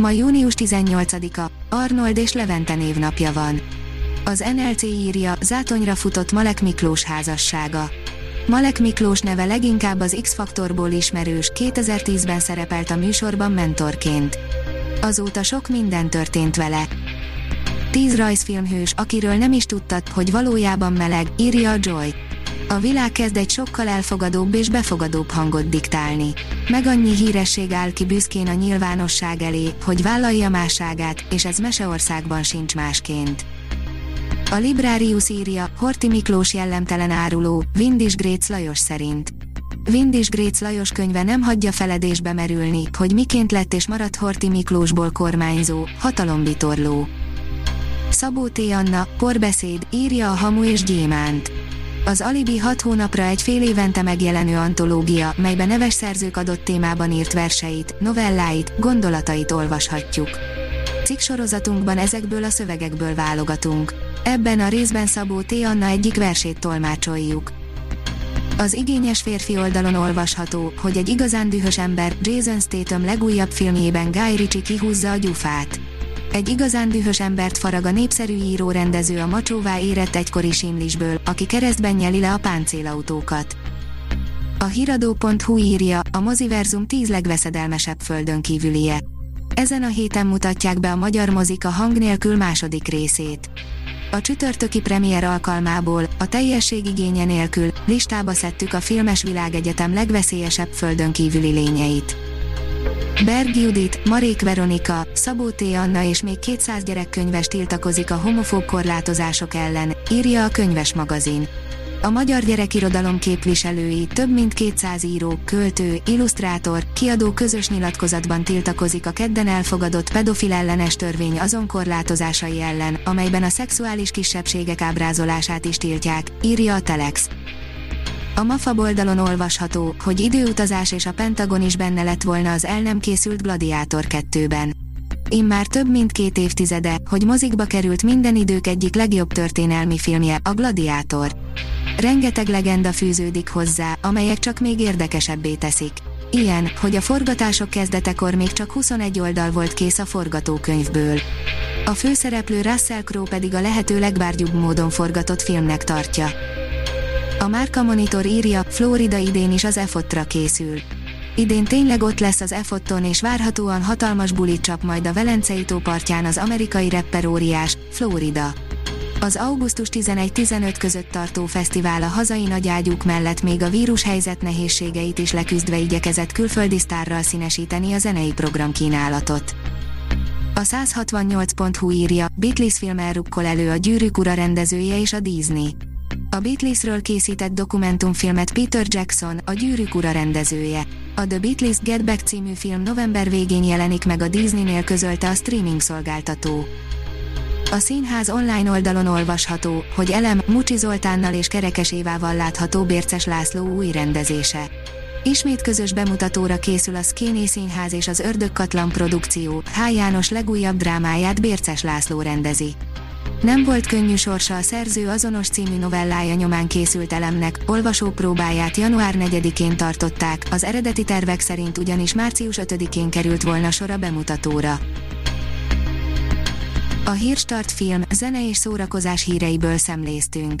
Ma június 18-a, Arnold és Levente névnapja van. Az NLC írja, zátonyra futott Malek Miklós házassága. Malek Miklós neve leginkább az X-faktorból ismerős, 2010-ben szerepelt a műsorban mentorként. Azóta sok minden történt vele. Tíz rajzfilmhős, akiről nem is tudtad, hogy valójában meleg, írja a Joy a világ kezd egy sokkal elfogadóbb és befogadóbb hangot diktálni. Meg annyi híresség áll ki büszkén a nyilvánosság elé, hogy vállalja másságát, és ez Meseországban sincs másként. A Librarius írja, Horti Miklós jellemtelen áruló, Vindis Gréc Lajos szerint. Vindis Gréc Lajos könyve nem hagyja feledésbe merülni, hogy miként lett és maradt Horti Miklósból kormányzó, hatalombitorló. Szabó T. Anna, porbeszéd, írja a Hamu és Gyémánt. Az Alibi 6 hónapra egy fél évente megjelenő antológia, melyben neves szerzők adott témában írt verseit, novelláit, gondolatait olvashatjuk. Cikk ezekből a szövegekből válogatunk. Ebben a részben Szabó T. Anna egyik versét tolmácsoljuk. Az igényes férfi oldalon olvasható, hogy egy igazán dühös ember Jason Statham legújabb filmjében Guy Ritchie kihúzza a gyufát. Egy igazán dühös embert farag a népszerű író-rendező a macsóvá érett egykori simlisből, aki keresztben nyeli le a páncélautókat. A hiradó.hu írja, a moziverzum 10 legveszedelmesebb földön kívülie. Ezen a héten mutatják be a magyar mozik a hang nélkül második részét. A csütörtöki premier alkalmából, a teljesség igénye nélkül, listába szedtük a Filmes Világegyetem legveszélyesebb földön kívüli lényeit. Berg Judit, Marék Veronika, Szabó T. Anna és még 200 gyerekkönyves tiltakozik a homofób korlátozások ellen, írja a könyves magazin. A magyar gyerekirodalom képviselői, több mint 200 író, költő, illusztrátor, kiadó közös nyilatkozatban tiltakozik a kedden elfogadott pedofil ellenes törvény azon korlátozásai ellen, amelyben a szexuális kisebbségek ábrázolását is tiltják, írja a Telex. A MAFA oldalon olvasható, hogy időutazás és a Pentagon is benne lett volna az el nem készült Gladiátor 2-ben. Immár több mint két évtizede, hogy mozikba került minden idők egyik legjobb történelmi filmje, a Gladiátor. Rengeteg legenda fűződik hozzá, amelyek csak még érdekesebbé teszik. Ilyen, hogy a forgatások kezdetekor még csak 21 oldal volt kész a forgatókönyvből. A főszereplő Russell Crowe pedig a lehető legbárgyúbb módon forgatott filmnek tartja. A Márka Monitor írja, Florida idén is az EFOT-ra készül. Idén tényleg ott lesz az EFOT-on és várhatóan hatalmas bulit csap majd a Velencei tó partján az amerikai rapper óriás, Florida. Az augusztus 11-15 között tartó fesztivál a hazai nagyágyúk mellett még a vírushelyzet nehézségeit is leküzdve igyekezett külföldi sztárral színesíteni a zenei program kínálatot. A 168.hu írja, Beatles film elrukkol elő a Gyűrűk ura rendezője és a Disney. A Beatlesről készített dokumentumfilmet Peter Jackson, a Gyűrűk ura rendezője. A The Beatles Get Back című film november végén jelenik meg a Disney-nél közölte a streaming szolgáltató. A színház online oldalon olvasható, hogy Elem, Mucsi Zoltánnal és Kerekes Évával látható Bérces László új rendezése. Ismét közös bemutatóra készül a Szkéné Színház és az Ördögkatlan produkció, H. János legújabb drámáját Bérces László rendezi. Nem volt könnyű sorsa a szerző azonos című novellája nyomán készült elemnek, olvasópróbáját január 4-én tartották, az eredeti tervek szerint ugyanis március 5-én került volna sor a bemutatóra. A Hírstart film, zene és szórakozás híreiből szemléztünk.